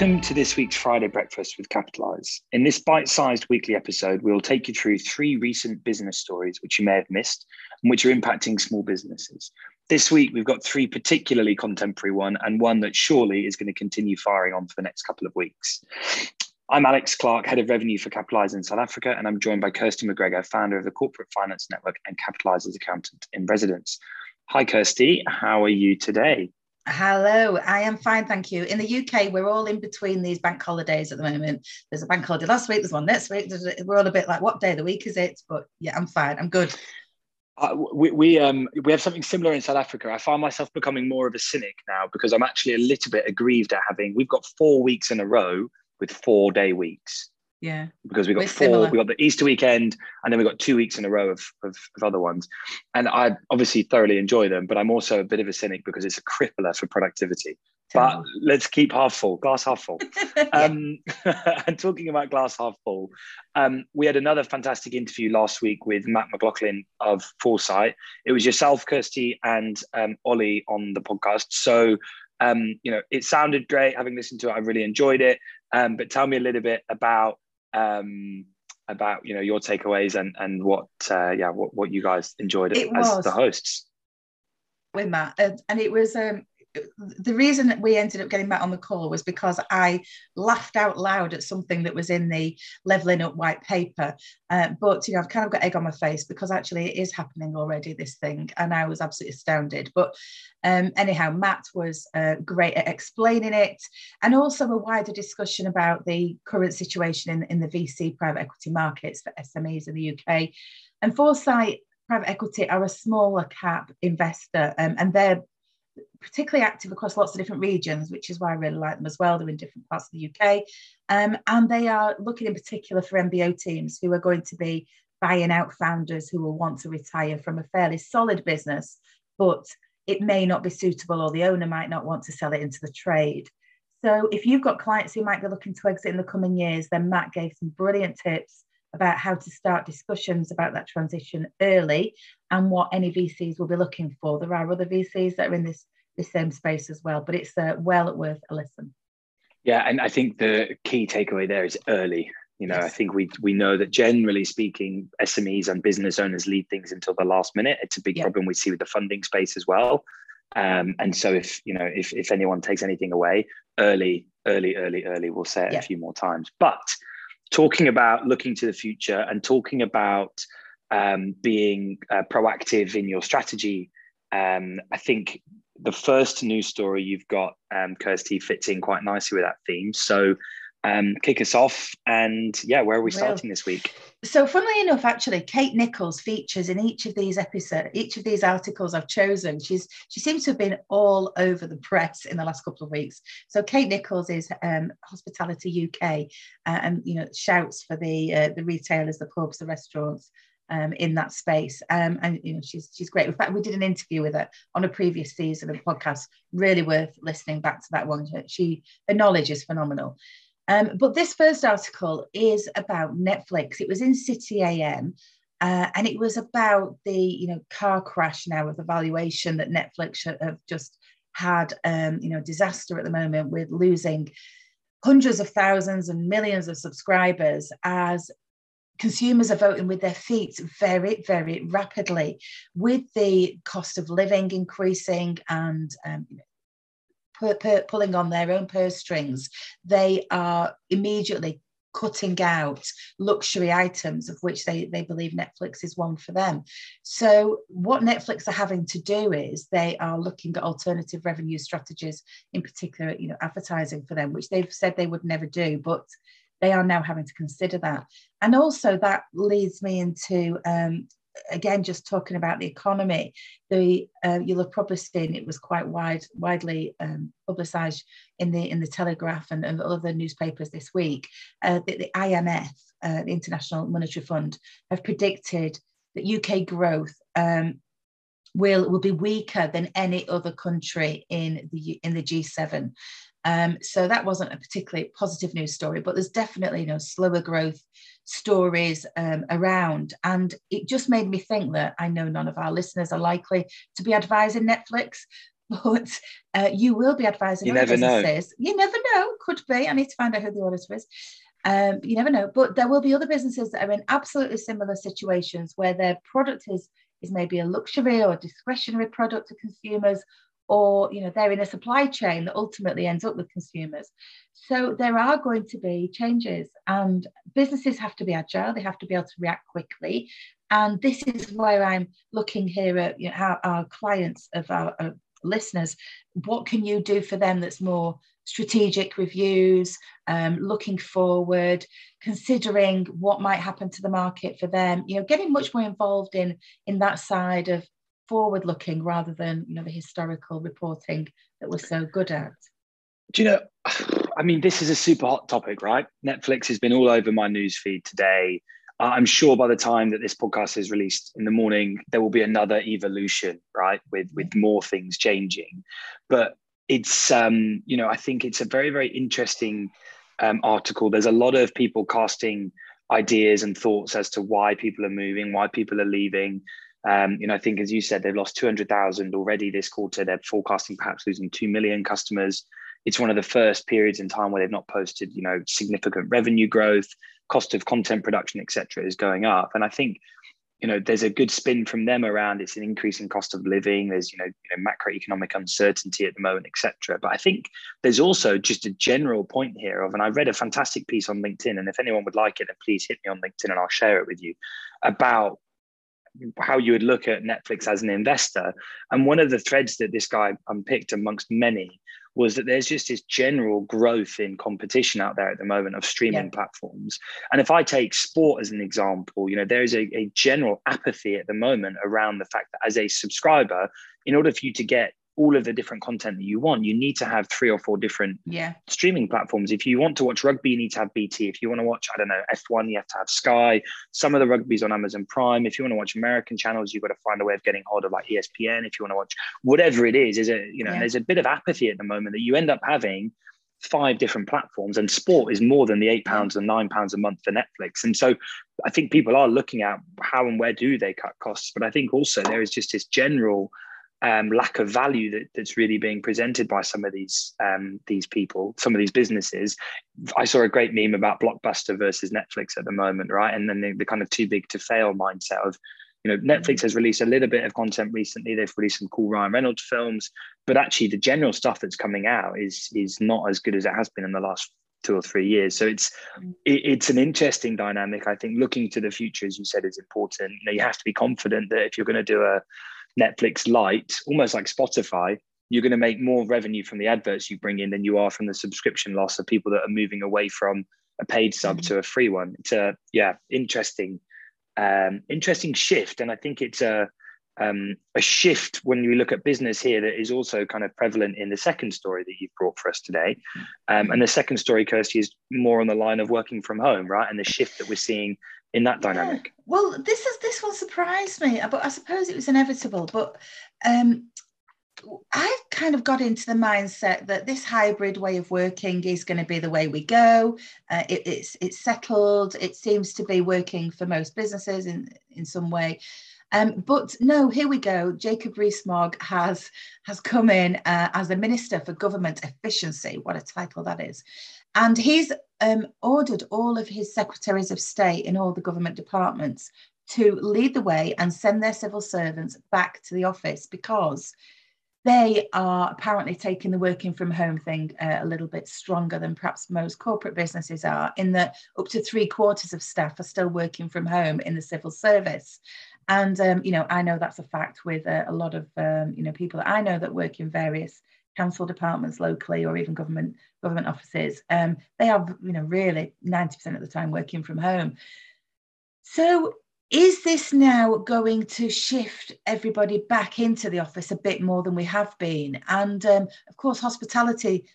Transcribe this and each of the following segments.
Welcome to this week's Friday Breakfast with Capitalise. In this bite sized weekly episode, we'll take you through three recent business stories which you may have missed and which are impacting small businesses. This week, we've got three particularly contemporary one and one that surely is going to continue firing on for the next couple of weeks. I'm Alex Clark, Head of Revenue for Capitalise in South Africa, and I'm joined by Kirsty McGregor, founder of the Corporate Finance Network and Capitalise's accountant in residence. Hi, Kirsty. How are you today? Hello, I am fine, thank you. In the UK, we're all in between these bank holidays at the moment. There's a bank holiday last week, there's one next week. We're all a bit like, what day of the week is it? But yeah, I'm fine, I'm good. Uh, we we um we have something similar in South Africa. I find myself becoming more of a cynic now because I'm actually a little bit aggrieved at having. We've got four weeks in a row with four day weeks. Yeah. Because we got We're four, similar. we got the Easter weekend, and then we got two weeks in a row of, of, of, other ones. And I obviously thoroughly enjoy them, but I'm also a bit of a cynic because it's a crippler for productivity. But let's keep half full, glass half full. um, and talking about glass half full, um, we had another fantastic interview last week with Matt McLaughlin of Foresight. It was yourself, Kirsty, and um, Ollie on the podcast. So, um, you know, it sounded great having listened to it. I really enjoyed it. Um, but tell me a little bit about um, about you know your takeaways and and what uh, yeah what, what you guys enjoyed it as was. the hosts with Matt and it was um the reason that we ended up getting Matt on the call was because I laughed out loud at something that was in the leveling up white paper. Uh, but you know, I've kind of got egg on my face because actually it is happening already. This thing, and I was absolutely astounded. But um, anyhow, Matt was uh, great at explaining it, and also a wider discussion about the current situation in, in the VC private equity markets for SMEs in the UK. And Foresight private equity are a smaller cap investor um, and they're particularly active across lots of different regions, which is why I really like them as well. They're in different parts of the UK. Um, and they are looking in particular for MBO teams who are going to be buying out founders who will want to retire from a fairly solid business, but it may not be suitable or the owner might not want to sell it into the trade. So if you've got clients who might be looking to exit in the coming years, then Matt gave some brilliant tips about how to start discussions about that transition early and what any VCs will be looking for. There are other VCs that are in this the same space as well. But it's uh, well worth a listen. Yeah, and I think the key takeaway there is early. You know, yes. I think we we know that generally speaking, SMEs and business owners lead things until the last minute. It's a big yeah. problem we see with the funding space as well. Um, and so if you know if if anyone takes anything away, early, early, early, early, we'll say it yeah. a few more times. But talking about looking to the future and talking about um, being uh, proactive in your strategy, um, I think the first news story you've got, um, Kirsty, fits in quite nicely with that theme. So um, kick us off. And yeah, where are we starting this week? So, funnily enough, actually, Kate Nicholls features in each of these episodes, each of these articles I've chosen. She's she seems to have been all over the press in the last couple of weeks. So, Kate Nicholls is um, Hospitality UK, uh, and you know shouts for the uh, the retailers, the pubs, the restaurants, um, in that space. Um, and you know, she's she's great. In fact, we did an interview with her on a previous season of the podcast. Really worth listening back to that one. She her knowledge is phenomenal. Um, but this first article is about Netflix. It was in City AM. Uh, and it was about the you know car crash now of the valuation that Netflix have just had um, you know disaster at the moment with losing hundreds of thousands and millions of subscribers as consumers are voting with their feet very, very rapidly with the cost of living increasing and um, pulling on their own purse strings. They are immediately cutting out luxury items of which they, they believe Netflix is one for them. So what Netflix are having to do is they are looking at alternative revenue strategies, in particular, you know, advertising for them, which they've said they would never do, but they are now having to consider that. And also that leads me into um, again just talking about the economy the uh, you'll have probably seen it was quite wide widely um, publicized in the in the telegraph and, and other newspapers this week uh, the, the, imf uh, the international monetary fund have predicted that uk growth um, will will be weaker than any other country in the in the G7 um, so that wasn't a particularly positive news story, but there's definitely you know slower growth stories um, around, and it just made me think that I know none of our listeners are likely to be advising Netflix, but uh, you will be advising you never businesses. know you never know. Could be. I need to find out who the auditor is. Um, you never know. But there will be other businesses that are in absolutely similar situations where their product is is maybe a luxury or discretionary product to consumers or you know they're in a supply chain that ultimately ends up with consumers. So there are going to be changes and businesses have to be agile. They have to be able to react quickly. And this is where i'm looking here at you know, our, our clients of our, our listeners. What can you do for them that's more strategic reviews, um, looking forward, considering what might happen to the market for them, you know, getting much more involved in, in that side of forward looking rather than, you know, the historical reporting that we're so good at. Do you know, I mean, this is a super hot topic, right? Netflix has been all over my news feed today. I'm sure by the time that this podcast is released in the morning, there will be another evolution, right? With with more things changing. But it's um, you know I think it's a very very interesting um, article. There's a lot of people casting ideas and thoughts as to why people are moving, why people are leaving. Um, you know, I think as you said, they've lost 200,000 already this quarter. They're forecasting perhaps losing 2 million customers. It's one of the first periods in time where they've not posted, you know, significant revenue growth, cost of content production, etc., is going up. And I think you know there's a good spin from them around it's an increase in cost of living there's you know, you know macroeconomic uncertainty at the moment etc but i think there's also just a general point here of and i read a fantastic piece on linkedin and if anyone would like it then please hit me on linkedin and i'll share it with you about how you would look at netflix as an investor and one of the threads that this guy unpicked amongst many was that there's just this general growth in competition out there at the moment of streaming yeah. platforms. And if I take sport as an example, you know, there is a, a general apathy at the moment around the fact that as a subscriber, in order for you to get all of the different content that you want, you need to have three or four different yeah. streaming platforms. If you want to watch rugby, you need to have BT. If you want to watch, I don't know, F1, you have to have Sky. Some of the rugby's on Amazon Prime. If you want to watch American channels, you've got to find a way of getting hold of like ESPN. If you want to watch whatever it is, is it, you know, yeah. there's a bit of apathy at the moment that you end up having five different platforms and sport is more than the eight pounds and nine pounds a month for netflix and so i think people are looking at how and where do they cut costs but i think also there is just this general um, lack of value that, that's really being presented by some of these um, these people, some of these businesses. I saw a great meme about Blockbuster versus Netflix at the moment, right? And then the, the kind of too big to fail mindset of, you know, Netflix mm-hmm. has released a little bit of content recently. They've released some cool Ryan Reynolds films, but actually the general stuff that's coming out is is not as good as it has been in the last two or three years. So it's mm. it, it's an interesting dynamic. I think looking to the future, as you said, is important. You know, you have to be confident that if you're going to do a Netflix Lite, almost like Spotify, you're going to make more revenue from the adverts you bring in than you are from the subscription loss of people that are moving away from a paid sub mm-hmm. to a free one. It's a yeah, interesting, um, interesting shift, and I think it's a um, a shift when you look at business here that is also kind of prevalent in the second story that you've brought for us today. Um, and the second story, Kirsty, is more on the line of working from home, right? And the shift that we're seeing in that dynamic. Yeah. Well, this is this one surprised me, but I suppose it was inevitable. But um, I kind of got into the mindset that this hybrid way of working is going to be the way we go. Uh, it, it's it's settled. It seems to be working for most businesses in in some way. Um, but no, here we go. Jacob Rees-Mogg has has come in uh, as the Minister for Government Efficiency. What a title that is! And he's um, ordered all of his secretaries of state in all the government departments to lead the way and send their civil servants back to the office because they are apparently taking the working from home thing uh, a little bit stronger than perhaps most corporate businesses are, in that up to three quarters of staff are still working from home in the civil service. And, um, you know, I know that's a fact with uh, a lot of, um, you know, people that I know that work in various council departments locally or even government government offices, um, they are, you know, really 90% of the time working from home. So is this now going to shift everybody back into the office a bit more than we have been? And um, of course, hospitality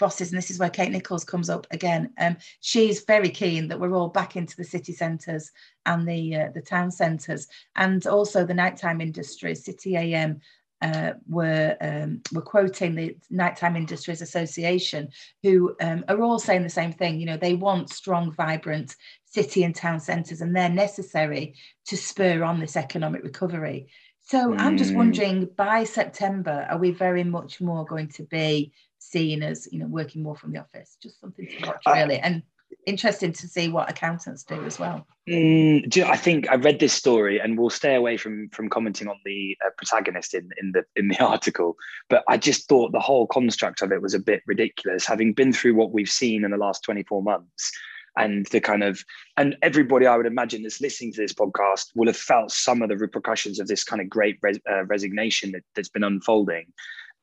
bosses, and this is where Kate Nicholls comes up again. Um, she's very keen that we're all back into the city centres and the uh, the town centres, and also the nighttime industries, City AM uh, were um, were quoting the Nighttime Industries Association, who um, are all saying the same thing. You know, they want strong, vibrant city and town centres, and they're necessary to spur on this economic recovery. So mm. I'm just hmm. wondering, by September, are we very much more going to be seen as you know working more from the office? Just something to watch, really, and interesting to see what accountants do as well. Mm, do you know, I think I read this story, and we'll stay away from from commenting on the uh, protagonist in in the in the article. But I just thought the whole construct of it was a bit ridiculous, having been through what we've seen in the last twenty four months and the kind of and everybody I would imagine that's listening to this podcast will have felt some of the repercussions of this kind of great res, uh, resignation that, that's been unfolding.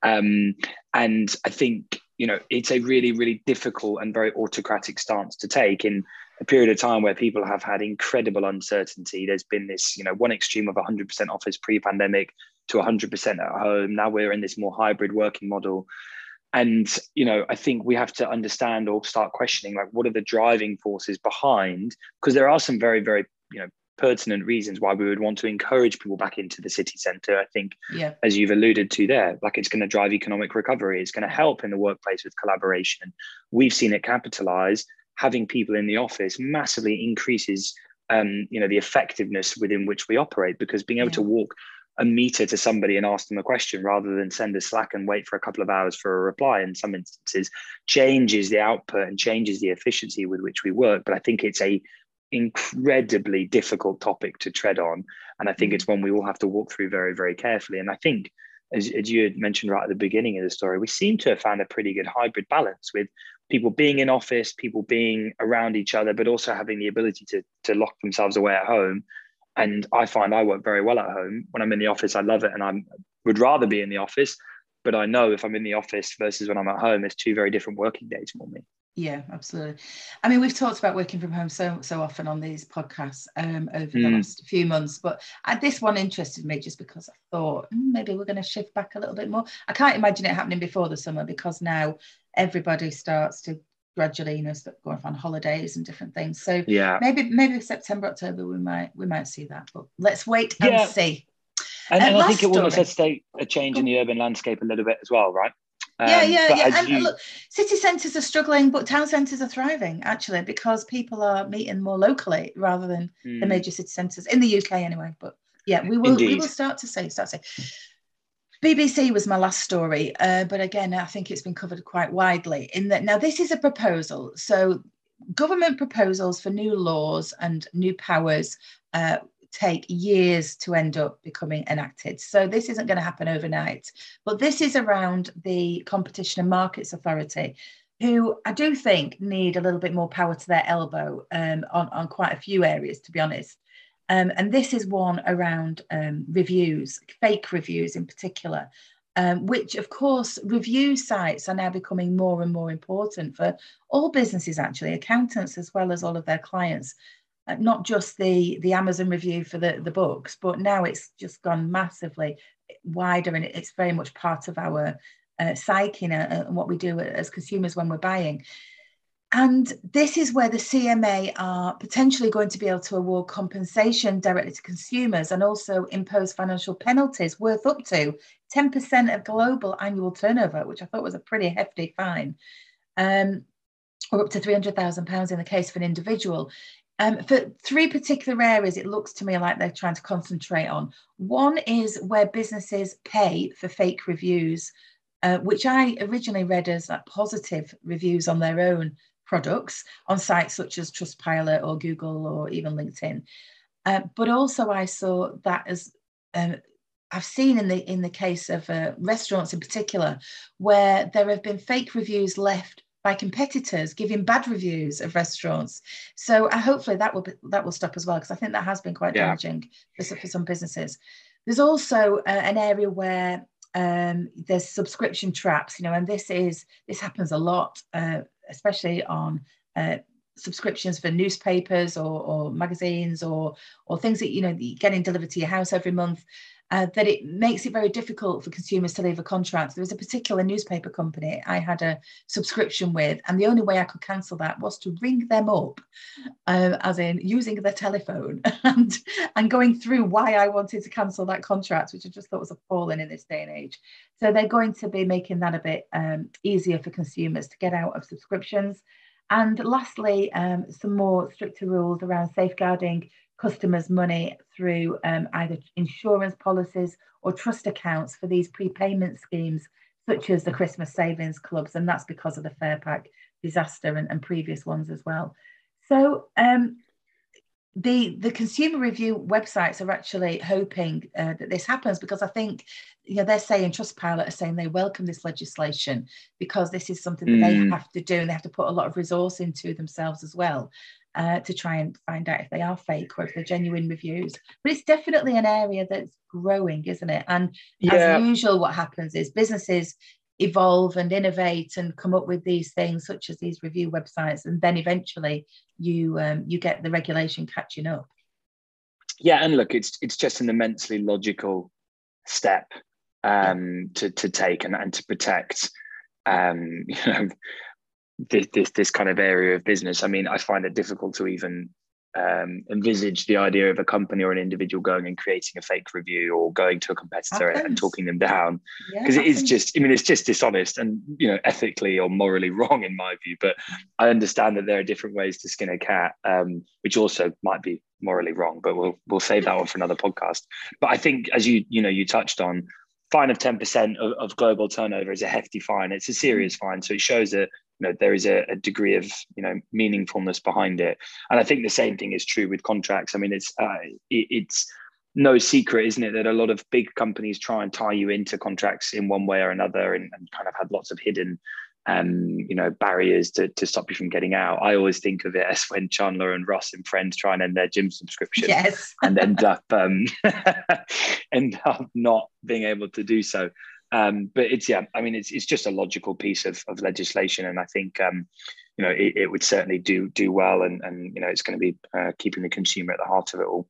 Um, and I think you know it's a really really difficult and very autocratic stance to take in a period of time where people have had incredible uncertainty. There's been this you know one extreme of 100% office pre-pandemic to 100% at home. Now we're in this more hybrid working model and you know i think we have to understand or start questioning like what are the driving forces behind because there are some very very you know pertinent reasons why we would want to encourage people back into the city centre i think yeah. as you've alluded to there like it's going to drive economic recovery it's going to help in the workplace with collaboration we've seen it Capitalise having people in the office massively increases um, you know the effectiveness within which we operate because being able yeah. to walk a meter to somebody and ask them a question rather than send a Slack and wait for a couple of hours for a reply in some instances changes the output and changes the efficiency with which we work. But I think it's a incredibly difficult topic to tread on. And I think mm. it's one we all have to walk through very, very carefully. And I think as, as you had mentioned right at the beginning of the story, we seem to have found a pretty good hybrid balance with people being in office, people being around each other, but also having the ability to, to lock themselves away at home and I find I work very well at home. When I'm in the office, I love it and I would rather be in the office. But I know if I'm in the office versus when I'm at home, it's two very different working days for me. Yeah, absolutely. I mean, we've talked about working from home so so often on these podcasts um, over the mm. last few months, but uh, this one interested me just because I thought mm, maybe we're going to shift back a little bit more. I can't imagine it happening before the summer because now everybody starts to gradually, you know, start going off on holidays and different things. So yeah, maybe maybe September, October, we might we might see that. But let's wait and yeah. see. And, and I think it will necessitate a change in the urban landscape a little bit as well, right? Um, yeah, yeah, yeah. And you... look, city centres are struggling, but town centres are thriving actually because people are meeting more locally rather than mm. the hmm. major city centres in the UK anyway. But yeah, we will Indeed. we will start to say start to say. BBC was my last story, uh, but again, I think it's been covered quite widely. In that now, this is a proposal. So, government proposals for new laws and new powers uh, take years to end up becoming enacted. So, this isn't going to happen overnight. But this is around the Competition and Markets Authority, who I do think need a little bit more power to their elbow um, on, on quite a few areas, to be honest. Um, and this is one around um, reviews, fake reviews in particular, um, which of course review sites are now becoming more and more important for all businesses, actually, accountants as well as all of their clients. Uh, not just the the Amazon review for the the books, but now it's just gone massively wider, and it's very much part of our uh, psyche uh, and what we do as consumers when we're buying. And this is where the CMA are potentially going to be able to award compensation directly to consumers and also impose financial penalties worth up to 10% of global annual turnover, which I thought was a pretty hefty fine, um, or up to £300,000 in the case of an individual. Um, for three particular areas, it looks to me like they're trying to concentrate on. One is where businesses pay for fake reviews, uh, which I originally read as like positive reviews on their own products on sites such as Trustpilot or Google or even LinkedIn. Uh, but also, I saw that as um, I've seen in the in the case of uh, restaurants in particular, where there have been fake reviews left by competitors giving bad reviews of restaurants. So uh, hopefully that will be, that will stop as well because I think that has been quite yeah. damaging for, for some businesses. There's also uh, an area where um, there's subscription traps, you know, and this is this happens a lot uh, especially on uh, subscriptions for newspapers or, or, magazines or or things that you know getting delivered to your house every month uh, that it makes it very difficult for consumers to leave a contract. There was a particular newspaper company I had a subscription with, and the only way I could cancel that was to ring them up, uh, as in using the telephone and and going through why I wanted to cancel that contract, which I just thought was appalling in this day and age. So they're going to be making that a bit um, easier for consumers to get out of subscriptions. And lastly, um, some more stricter rules around safeguarding customers' money through um, either insurance policies or trust accounts for these prepayment schemes, such as the Christmas savings clubs, and that's because of the Farepak disaster and, and previous ones as well. So um, the the consumer review websites are actually hoping uh, that this happens because I think you know they're saying Trustpilot are saying they welcome this legislation because this is something that mm. they have to do and they have to put a lot of resource into themselves as well uh, to try and find out if they are fake or if they're genuine reviews. But it's definitely an area that's growing, isn't it? And yeah. as usual, what happens is businesses evolve and innovate and come up with these things such as these review websites and then eventually you um, you get the regulation catching up yeah and look it's it's just an immensely logical step um, to to take and, and to protect um, you know this, this this kind of area of business. I mean i find it difficult to even um, envisage the idea of a company or an individual going and creating a fake review or going to a competitor and, and talking them down. Because yeah, it is just i mean it's just dishonest and you know ethically or morally wrong in my view but i understand that there are different ways to skin a cat um, which also might be morally wrong but we'll we'll save that one for another podcast. But i think as you you know you touched on fine of 10% of, of global turnover is a hefty fine. It's a serious fine. So it shows that you know there is a, a, degree of you know meaningfulness behind it. And i think the same thing is true with contracts. I mean it's uh, it, it's no secret isn't it that a lot of big companies try and tie you into contracts in one way or another and, and kind of had lots of hidden um, you know barriers to, to stop you from getting out. I always think of it as when chandler and ross and friends try and end their gym subscription yes. and end up um, end up not being able to do so um, but it's yeah, I mean, it's it's just a logical piece of, of legislation, and I think um, you know it, it, would certainly do do well, and and you know it's going to be uh, keeping the consumer at the heart of it all.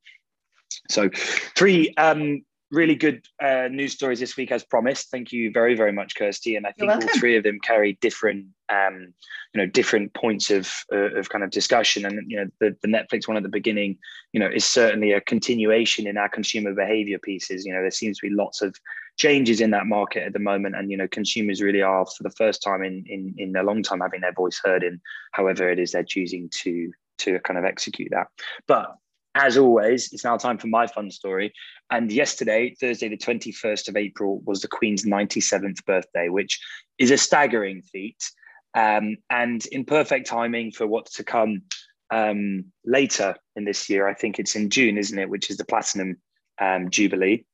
So, three um, really good uh, news stories this week, as promised. Thank you very very much, Kirsty, and I think all three of them carry different um, you know different points of uh, of kind of discussion, and you know the the Netflix one at the beginning, you know, is certainly a continuation in our consumer behavior pieces. You know, there seems to be lots of changes in that market at the moment. And you know consumers really are for the first time in in in a long time having their voice heard in however it is they're choosing to to kind of execute that. But as always it's now time for my fun story. And yesterday thursday the 21st of april was the queen's 97th birthday which is a staggering feat um, and in perfect timing for what's to come um, later in this year. I think it's in june isn't it? Which is the platinum um, jubilee.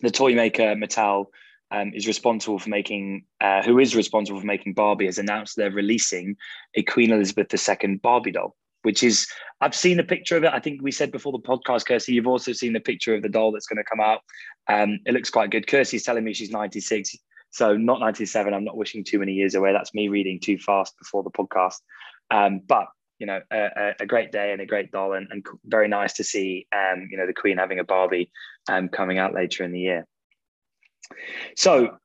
The toy maker Mattel um, is responsible for making, uh, who is responsible for making Barbie, has announced they're releasing a Queen Elizabeth II Barbie doll, which is, I've seen a picture of it. I think we said before the podcast, Kirsty, you've also seen the picture of the doll that's going to come out. Um, it looks quite good. Kirsty's telling me she's 96. So not 97. I'm not wishing too many years away. That's me reading too fast before the podcast. Um, but you know a, a, great day and a great doll and, and very nice to see um, you know the queen having a barbie um, coming out later in the year so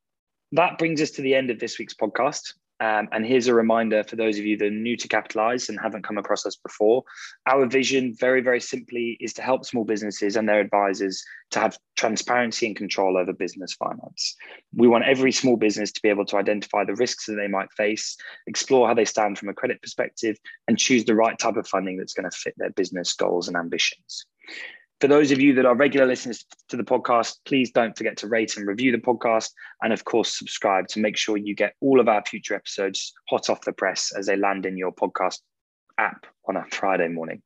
that brings us to the end of this week's podcast um, and here's a reminder for those of you that are new to Capitalise and haven't come across us before. Our vision, very, very simply, is to help small businesses and their advisors to have transparency and control over business finance. We want every small business to be able to identify the risks that they might face, explore how they stand from a credit perspective, and choose the right type of funding that's going to fit their business goals and ambitions. For those of you that are regular listeners to the podcast, please don't forget to rate and review the podcast. And of course, subscribe to make sure you get all of our future episodes hot off the press as they land in your podcast app on a Friday morning.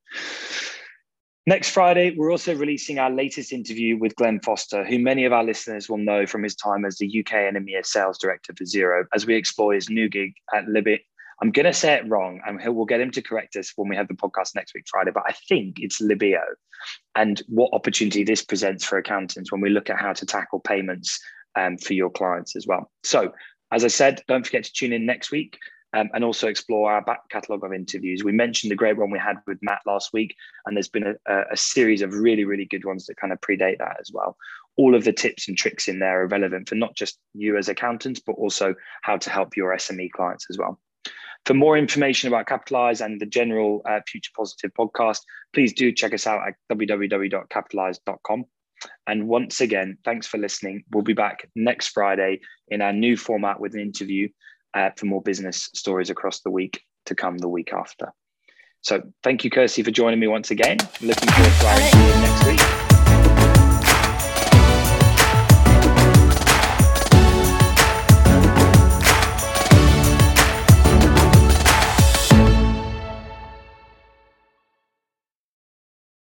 Next Friday, we're also releasing our latest interview with Glenn Foster, who many of our listeners will know from his time as the UK and EMEA sales director for Xero, as we explore his new gig at Libit I'm going to say it wrong, and we'll get him to correct us when we have the podcast next week, Friday. But I think it's Libio, and what opportunity this presents for accountants when we look at how to tackle payments um, for your clients as well. So, as I said, don't forget to tune in next week. Um, and also explore our back catalogue of interviews. We mentioned the great one we had with Matt last week, and there's been a, a, series of really, really good ones that kind of predate that as well. All of the tips and tricks in there are relevant for not just you as accountants, but also how to help your SME clients as well. For more information about Capitalise and the general uh, Future Positive podcast, please do check us out at www.capitalise.com. And once again, thanks for listening. We'll be back next Friday in our new format with an interview uh, for more business stories across the week. to come the week after. So thank you, Kirsty, for joining me once again. Looking forward to our next week.